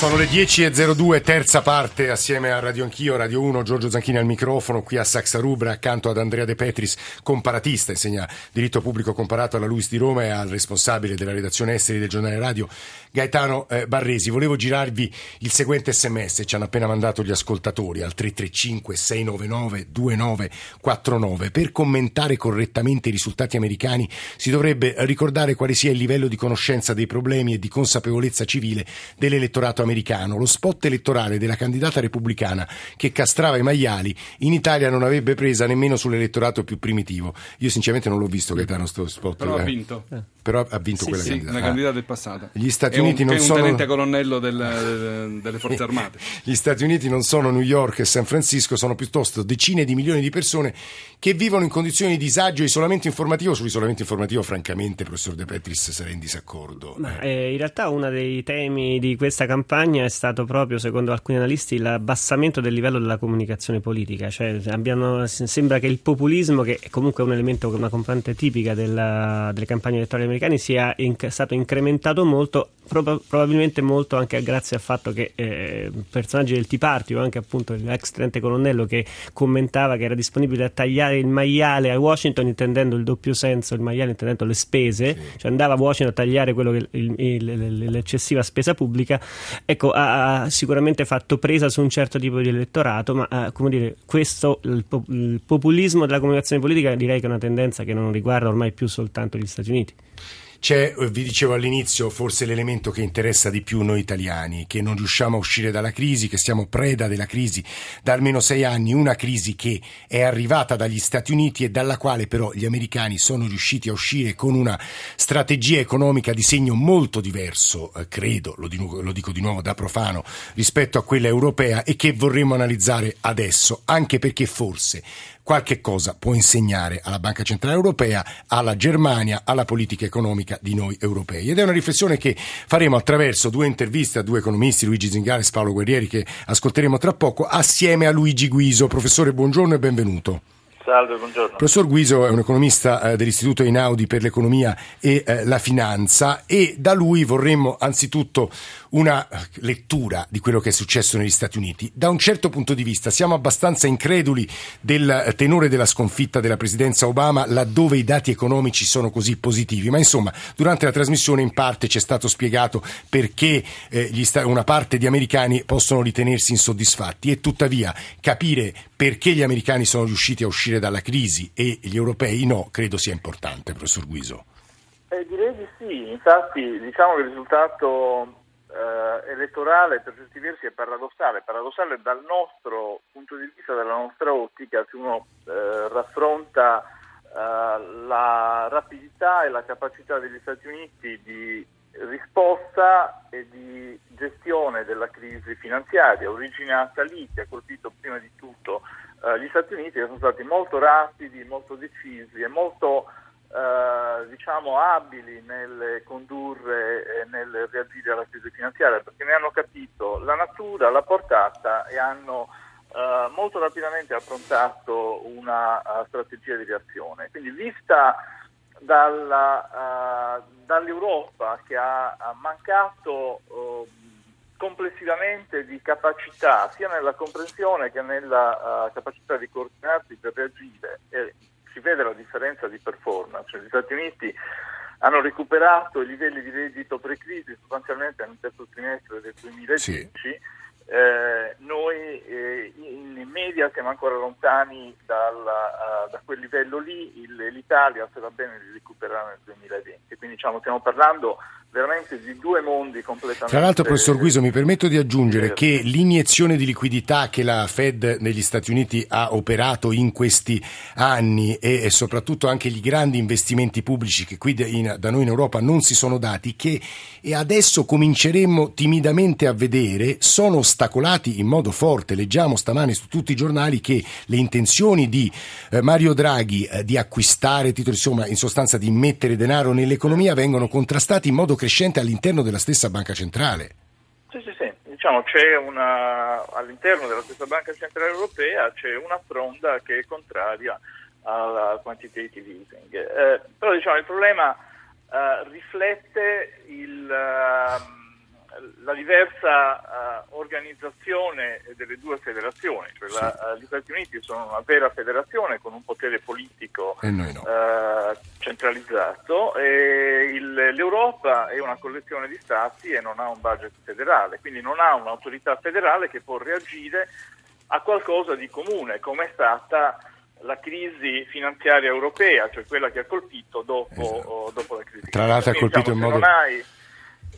Sono le 10.02, terza parte, assieme a Radio Anch'io, Radio 1, Giorgio Zanchini al microfono, qui a Saxa Rubra, accanto ad Andrea De Petris, comparatista, insegna diritto pubblico comparato alla Luis di Roma e al responsabile della redazione esteri del giornale radio, Gaetano eh, Barresi. Volevo girarvi il seguente sms, ci hanno appena mandato gli ascoltatori al 335-699-2949. Per commentare correttamente i risultati americani si dovrebbe ricordare quale sia il livello di conoscenza dei problemi e di consapevolezza civile dell'elettorato americano americano, lo spot elettorale della candidata repubblicana che castrava i maiali, in Italia non avrebbe presa nemmeno sull'elettorato più primitivo. Io sinceramente non l'ho visto Gaetano sto spot. Però ha vinto. Eh. Però ha vinto sì, quella sì, candidata. una candidata del passato. Gli Stati è Uniti un, non è un sono... tenente colonnello del, delle forze armate. Gli Stati Uniti non sono New York e San Francisco, sono piuttosto decine di milioni di persone che vivono in condizioni di disagio e isolamento informativo. Sull'isolamento informativo, francamente, professor De Petris, sarei in disaccordo. Ma, eh, in realtà uno dei temi di questa campagna è stato proprio, secondo alcuni analisti, l'abbassamento del livello della comunicazione politica. Cioè, abbiamo, sembra che il populismo, che è comunque un elemento, una componente tipica della, delle campagne elettorali americane, sia in, stato incrementato molto, prob- probabilmente molto anche grazie al fatto che eh, personaggi del Tea Party o anche appunto l'ex tenente colonnello che commentava che era disponibile a tagliare il maiale a Washington intendendo il doppio senso, il maiale intendendo le spese, sì. cioè andava a Washington a tagliare quello che, il, il, l'eccessiva spesa pubblica, ecco, ha, ha, sicuramente fatto presa su un certo tipo di elettorato, ma uh, come dire, questo, il, il populismo della comunicazione politica direi che è una tendenza che non riguarda ormai più soltanto gli Stati Uniti. C'è, eh, vi dicevo all'inizio, forse l'elemento che interessa di più noi italiani, che non riusciamo a uscire dalla crisi, che siamo preda della crisi da almeno sei anni, una crisi che è arrivata dagli Stati Uniti e dalla quale però gli americani sono riusciti a uscire con una strategia economica di segno molto diverso, eh, credo, lo, lo dico di nuovo da profano, rispetto a quella europea e che vorremmo analizzare adesso, anche perché forse qualche cosa può insegnare alla Banca Centrale Europea, alla Germania, alla politica economica di noi europei. Ed è una riflessione che faremo attraverso due interviste a due economisti, Luigi Zingari e Paolo Guerrieri, che ascolteremo tra poco, assieme a Luigi Guiso. Professore, buongiorno e benvenuto. Salve, buongiorno. Professor Guiso è un economista eh, dell'Istituto Einaudi per l'economia e eh, la finanza e da lui vorremmo anzitutto una eh, lettura di quello che è successo negli Stati Uniti. Da un certo punto di vista siamo abbastanza increduli del tenore della sconfitta della presidenza Obama laddove i dati economici sono così positivi, ma insomma durante la trasmissione in parte ci è stato spiegato perché eh, sta- una parte di americani possono ritenersi insoddisfatti e tuttavia capire perché gli americani sono riusciti a uscire dalla crisi e gli europei no, credo sia importante, professor Guiso. Eh, direi di sì, infatti diciamo che il risultato eh, elettorale per certi versi è paradossale, paradossale dal nostro punto di vista, dalla nostra ottica, se uno eh, raffronta eh, la rapidità e la capacità degli Stati Uniti di risposta e di gestione della crisi finanziaria originata lì, che ha colpito prima di tutto gli Stati Uniti, sono stati molto rapidi, molto decisi e molto eh, diciamo abili nel condurre e nel reagire alla crisi finanziaria perché ne hanno capito la natura, la portata e hanno eh, molto rapidamente affrontato una uh, strategia di reazione. Quindi vista dalla, uh, dall'Europa che ha, ha mancato uh, complessivamente di capacità sia nella comprensione che nella capacità di coordinarsi per reagire e si vede la differenza di performance. Cioè, gli Stati Uniti hanno recuperato i livelli di reddito pre-crisi sostanzialmente nel terzo trimestre del 2010. Sì. Eh, noi eh, in media siamo ancora lontani dalla, uh, da quel livello lì, Il, l'Italia se va bene li recupererà nel 2020, quindi diciamo, stiamo parlando veramente di due mondi completamente Tra l'altro, professor Guiso, mi permetto di aggiungere che l'iniezione di liquidità che la Fed negli Stati Uniti ha operato in questi anni e, e soprattutto anche gli grandi investimenti pubblici che qui in, da noi in Europa non si sono dati, che adesso cominceremmo timidamente a vedere, sono ostacolati in modo forte. Leggiamo stamane su tutti i giornali che le intenzioni di eh, Mario Draghi eh, di acquistare titoli, insomma, in sostanza di mettere denaro nell'economia vengono contrastati in modo crescente all'interno della stessa banca centrale. Sì, sì, sì. Diciamo, una, all'interno della stessa banca centrale europea c'è una fronda che è contraria al quantitative easing. Eh, però diciamo, il problema uh, riflette il, uh, la diversa uh, organizzazione delle due federazioni. Cioè la, gli Stati Uniti sono una vera federazione con un potere politico no. centralizzato e il, l'Europa è una collezione di stati e non ha un budget federale, quindi non ha un'autorità federale che può reagire a qualcosa di comune, come è stata la crisi finanziaria europea, cioè quella che ha colpito dopo, esatto. dopo la crisi. Tra l'altro ha colpito diciamo, in modo...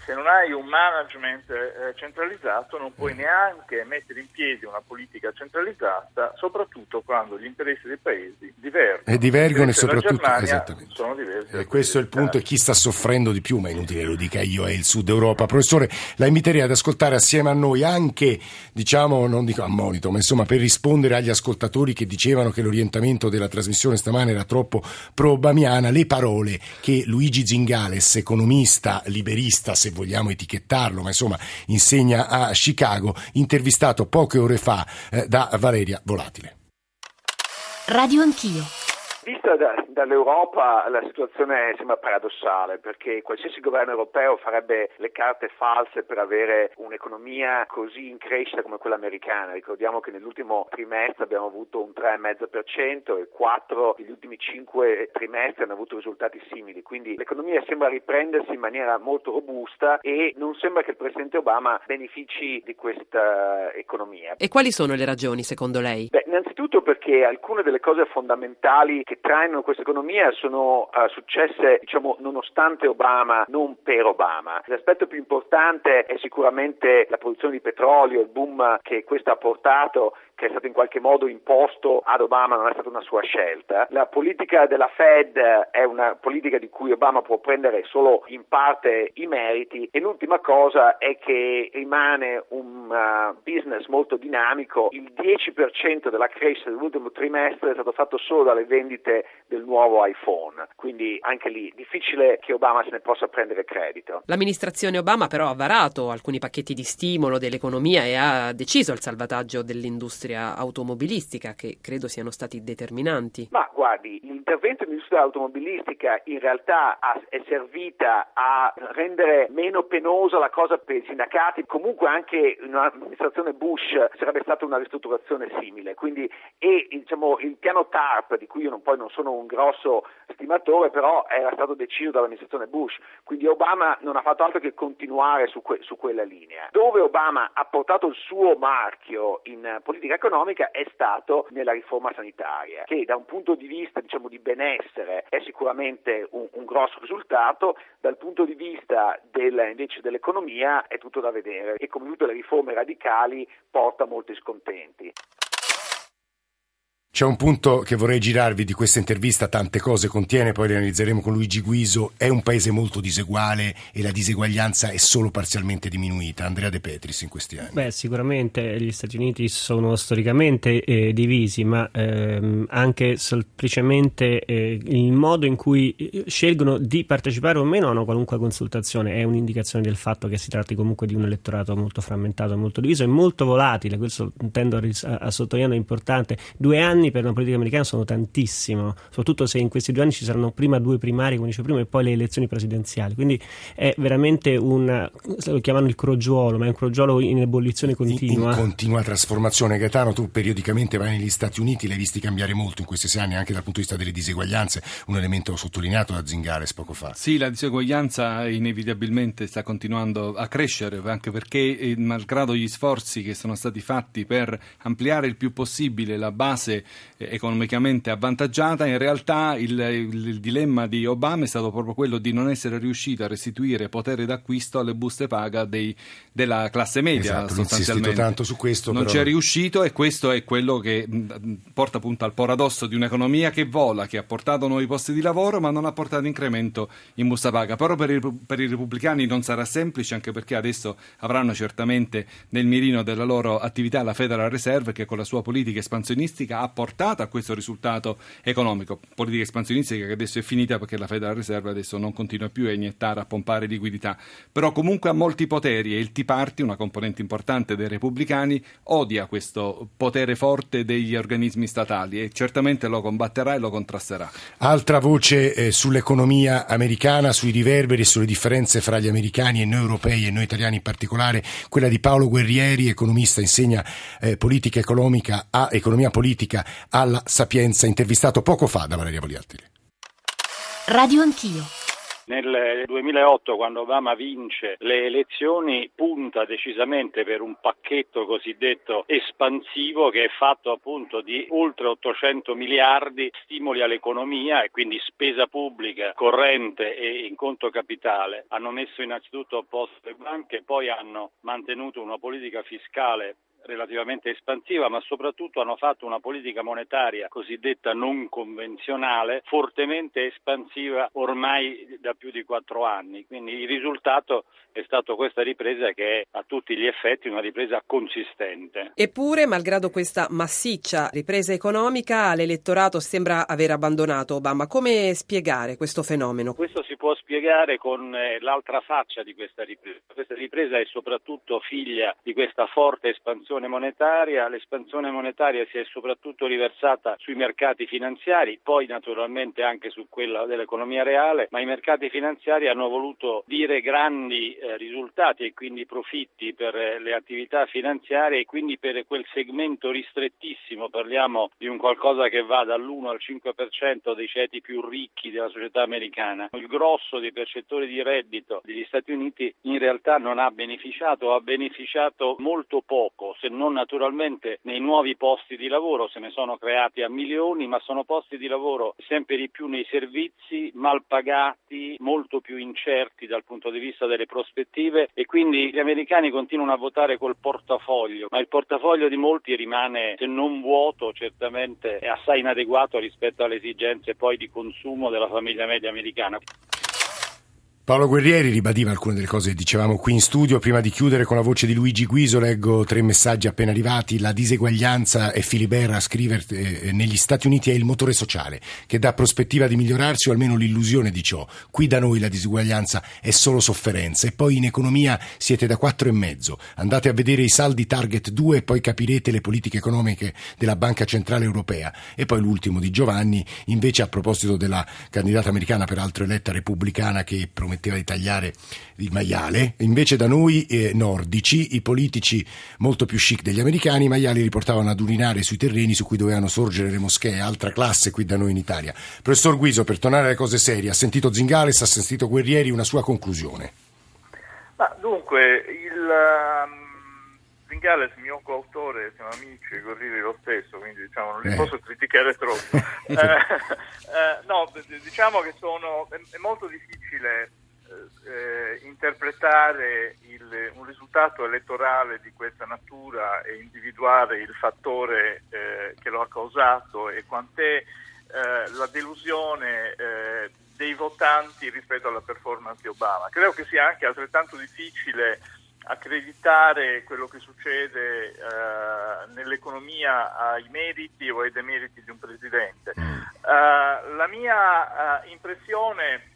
Se non hai un management eh, centralizzato non puoi neanche mettere in piedi una politica centralizzata, soprattutto quando gli interessi dei paesi divergono. E divergono e soprattutto esattamente. sono diversi. E questo è il punto e chi sta soffrendo di più, ma è inutile lo dica io, è il Sud Europa. Professore, la inviterei ad ascoltare assieme a noi anche, diciamo, non dico a monito, ma insomma per rispondere agli ascoltatori che dicevano che l'orientamento della trasmissione stamane era troppo pro-obamiana, le parole che Luigi Zingales, economista, liberista, se vogliamo etichettarlo, ma insomma insegna a Chicago, intervistato poche ore fa eh, da Valeria Volatile. Radio Anch'io. Vista da, dall'Europa la situazione sembra paradossale perché qualsiasi governo europeo farebbe le carte false per avere un'economia così in crescita come quella americana. Ricordiamo che nell'ultimo trimestre abbiamo avuto un 3,5% e 4 degli ultimi 5 trimestri hanno avuto risultati simili, quindi l'economia sembra riprendersi in maniera molto robusta e non sembra che il Presidente Obama benefici di questa economia. E quali sono le ragioni secondo lei? Beh, innanzitutto perché alcune delle cose fondamentali che trainano questa economia sono uh, successe diciamo nonostante Obama, non per Obama. L'aspetto più importante è sicuramente la produzione di petrolio, il boom che questo ha portato che è stato in qualche modo imposto ad Obama, non è stata una sua scelta. La politica della Fed è una politica di cui Obama può prendere solo in parte i meriti e l'ultima cosa è che rimane un uh, business molto dinamico. Il 10% della crescita dell'ultimo trimestre è stato fatto solo dalle vendite del nuovo iPhone, quindi anche lì difficile che Obama se ne possa prendere credito. L'amministrazione Obama però ha varato alcuni pacchetti di stimolo dell'economia e ha deciso il salvataggio dell'industria dell'industria automobilistica che credo siano stati determinanti. Ma guardi, l'intervento dell'industria automobilistica in realtà è servita a rendere meno penosa la cosa per i sindacati, comunque anche in un'amministrazione Bush sarebbe stata una ristrutturazione simile, quindi e diciamo, il piano TARP di cui io non, poi non sono un grosso stimatore, però era stato deciso dall'amministrazione Bush, quindi Obama non ha fatto altro che continuare su, que- su quella linea. Dove Obama ha portato il suo marchio in politica economica è stato nella riforma sanitaria, che da un punto di vista diciamo, di benessere è sicuramente un, un, grosso risultato, dal punto di vista del, invece dell'economia è tutto da vedere e come tutte le riforme radicali porta molti scontenti. C'è un punto che vorrei girarvi di questa intervista, tante cose contiene, poi le analizzeremo con Luigi Guiso. È un paese molto diseguale e la diseguaglianza è solo parzialmente diminuita. Andrea De Petris in questi anni. Beh, sicuramente gli Stati Uniti sono storicamente eh, divisi, ma ehm, anche semplicemente eh, il modo in cui eh, scelgono di partecipare o meno a una qualunque consultazione è un'indicazione del fatto che si tratti comunque di un elettorato molto frammentato, molto diviso e molto volatile. Questo tendo a, a sottolineare, è importante. Due anni anni per una politica americana sono tantissimo, soprattutto se in questi due anni ci saranno prima due primarie, come dicevo prima, e poi le elezioni presidenziali. Quindi è veramente un, lo chiamano il crogiolo, ma è un crogiolo in ebollizione continua. In, in continua trasformazione. Gaetano, tu periodicamente vai negli Stati Uniti, l'hai visti cambiare molto in questi sei anni, anche dal punto di vista delle diseguaglianze, un elemento sottolineato da Zingares poco fa. Sì, la diseguaglianza inevitabilmente sta continuando a crescere, anche perché, eh, malgrado gli sforzi che sono stati fatti per ampliare il più possibile la base eh, economicamente avvantaggiata, in realtà il, il, il, dilemma di Obama è stato proprio quello di non essere riuscito a restituire potere d'acquisto alle buste paga dei, della classe media. Esatto, sostanzialmente. tanto su questo. Non però... c'è riuscito e questo è quello che porta appunto al paradosso di un'economia che vola, che ha portato nuovi posti di lavoro ma non ha portato incremento in busta paga. Però per i, per i repubblicani non sarà semplice anche perché adesso avranno certamente nel mirino della loro attività la Federal Reserve che con la sua politica espansionistica ha portato portata a questo risultato economico. Politica espansionistica che adesso è finita perché la Federal Reserve adesso non continua più a iniettare, a pompare liquidità, però comunque ha molti poteri e il Tea Party, una componente importante dei repubblicani, odia questo potere forte degli organismi statali e certamente lo combatterà e lo contrasterà. Altra voce eh, sull'economia americana, sui riverberi sulle differenze fra gli americani e noi europei e noi italiani in particolare, quella di Paolo Guerrieri, economista, insegna eh, politica economica a economia politica alla Sapienza, intervistato poco fa da Valeria Poliartile. Radio Anch'io. Nel 2008, quando Obama vince le elezioni, punta decisamente per un pacchetto cosiddetto espansivo che è fatto appunto di oltre 800 miliardi stimoli all'economia e quindi spesa pubblica corrente e in conto capitale. Hanno messo innanzitutto a posto le banche, poi hanno mantenuto una politica fiscale relativamente espansiva, ma soprattutto hanno fatto una politica monetaria cosiddetta non convenzionale, fortemente espansiva ormai da più di quattro anni. Quindi il risultato è stato questa ripresa che è a tutti gli effetti una ripresa consistente. Eppure, malgrado questa massiccia ripresa economica, l'elettorato sembra aver abbandonato Obama. Come spiegare questo fenomeno? Questo si può spiegare con eh, l'altra faccia di questa ripresa. Questa ripresa è soprattutto figlia di questa forte espansione l'espansione monetaria, l'espansione monetaria si è soprattutto riversata sui mercati finanziari, poi naturalmente anche su quella dell'economia reale, ma i mercati finanziari hanno voluto dire grandi eh, risultati e quindi profitti per eh, le attività finanziarie e quindi per quel segmento ristrettissimo, parliamo di un qualcosa che va dall'1 al 5% dei ceti più ricchi della società americana. Il grosso dei percettori di reddito degli Stati Uniti realtà non ha beneficiato ha beneficiato molto poco, se non naturalmente nei nuovi posti di lavoro, se ne sono creati a milioni, ma sono posti di lavoro sempre di più nei servizi, mal pagati, molto più incerti dal punto di vista delle prospettive e quindi gli americani continuano a votare col portafoglio, ma il portafoglio di molti rimane, se non vuoto, certamente assai inadeguato rispetto alle esigenze poi di consumo della famiglia media americana. Paolo Guerrieri ribadiva alcune delle cose che dicevamo qui in studio. Prima di chiudere con la voce di Luigi Guiso, leggo tre messaggi appena arrivati. La diseguaglianza è Filiberra a scrivere eh, negli Stati Uniti è il motore sociale che dà prospettiva di migliorarsi o almeno l'illusione di ciò. Qui da noi la diseguaglianza è solo sofferenza e poi in economia siete da quattro e mezzo. Andate a vedere i saldi Target 2 e poi capirete le politiche economiche della Banca Centrale Europea. E poi l'ultimo di Giovanni, invece a proposito della candidata americana, peraltro eletta repubblicana, che prometteva prometteva di tagliare il maiale, invece da noi eh, nordici, i politici molto più chic degli americani, i maiali li portavano ad urinare sui terreni su cui dovevano sorgere le moschee, altra classe qui da noi in Italia. Professor Guiso, per tornare alle cose serie, ha sentito Zingales, ha sentito Guerrieri, una sua conclusione. Ma dunque, il... Um... Zingales, mio coautore, siamo amici Gorriri lo stesso, quindi diciamo, non li eh. posso criticare troppo. eh, eh, no, diciamo che sono, è, è molto difficile eh, interpretare il, un risultato elettorale di questa natura e individuare il fattore eh, che lo ha causato e quant'è eh, la delusione eh, dei votanti rispetto alla performance di Obama. Credo che sia anche altrettanto difficile accreditare quello che succede eh, nell'economia ai meriti o ai demeriti di un presidente. Uh, la mia uh, impressione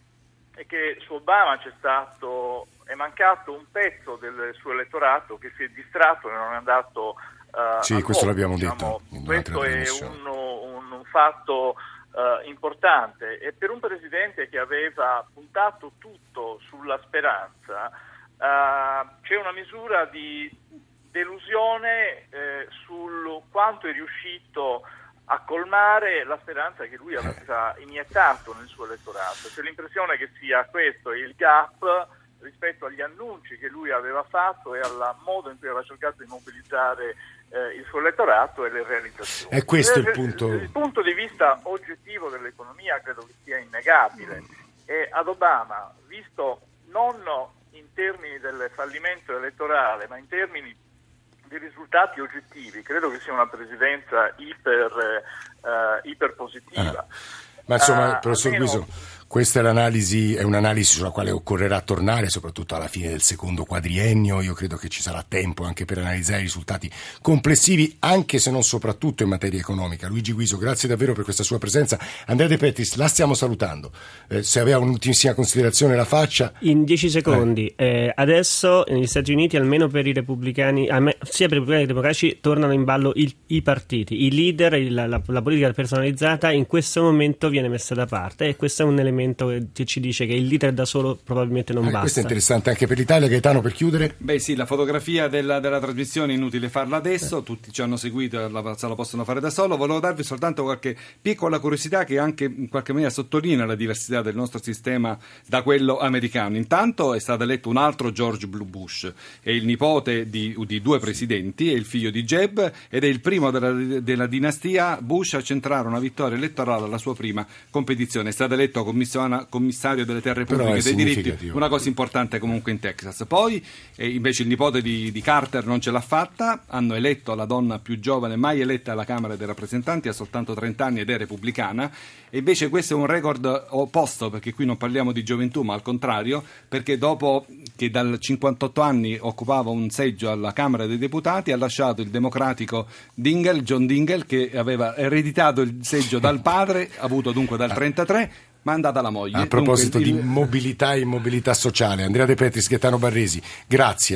è che su Obama c'è stato, è mancato un pezzo del suo elettorato che si è distratto e non è andato uh, Sì, questo l'abbiamo diciamo. detto. Questo è un, un, un fatto uh, importante e per un presidente che aveva puntato tutto sulla speranza uh, c'è una misura di delusione eh, sul quanto è riuscito a colmare la speranza che lui aveva iniettato nel suo elettorato. C'è l'impressione che sia questo il gap rispetto agli annunci che lui aveva fatto e al modo in cui aveva cercato di mobilizzare eh, il suo elettorato e le realizzazioni. È questo il eh, punto. Il punto di vista oggettivo dell'economia credo che sia innegabile e ad Obama, visto non in termini del fallimento elettorale, ma in termini di risultati oggettivi, credo che sia una presidenza iper, uh, iper positiva. Ah. Ma insomma, uh, professor Guiso, Questa è l'analisi, è un'analisi sulla quale occorrerà tornare, soprattutto alla fine del secondo quadriennio. Io credo che ci sarà tempo anche per analizzare i risultati complessivi, anche se non soprattutto in materia economica. Luigi Guiso, grazie davvero per questa sua presenza. Andrea De Petris, la stiamo salutando. Eh, se aveva un'ultimissima considerazione la faccia. In dieci secondi. Eh. Eh, adesso negli Stati Uniti, almeno per i repubblicani, sia per i repubblicani che i democratici, tornano in ballo il, i partiti. I leader, il, la, la, la politica personalizzata in questo momento viene messa da parte e questo è un elemento che ci dice che il leader da solo probabilmente non eh, basta. Questo è interessante anche per l'Italia, Gaetano, per chiudere. Beh sì, la fotografia della, della trasmissione è inutile farla adesso, tutti ci hanno seguito, la, la possono fare da solo. Volevo darvi soltanto qualche piccola curiosità che anche in qualche maniera sottolinea la diversità del nostro sistema da quello americano. Intanto è stato eletto un altro George Blue Bush, è il nipote di, di due presidenti, è il figlio di Jeb ed è il primo della, della dinastia Bush a centrare una vittoria elettorale alla sua prima competizione. È stato eletto commissario delle terre pubbliche e dei diritti, una cosa importante comunque in Texas. Poi eh, invece il nipote di, di, Carter non ce l'ha fatta, hanno eletto la donna più giovane mai eletta alla Camera dei rappresentanti, ha soltanto 30 anni ed è repubblicana. E invece questo è un record opposto perché qui non parliamo di gioventù ma al contrario perché dopo che dal 58 anni occupava un seggio alla Camera dei Deputati ha lasciato il democratico Dingell, John Dingell che aveva ereditato il seggio dal padre, avuto dunque dal 33 ma è andata la moglie. A proposito Dunque, il... di mobilità e immobilità sociale, Andrea De Petris, Gaetano Barresi, grazie.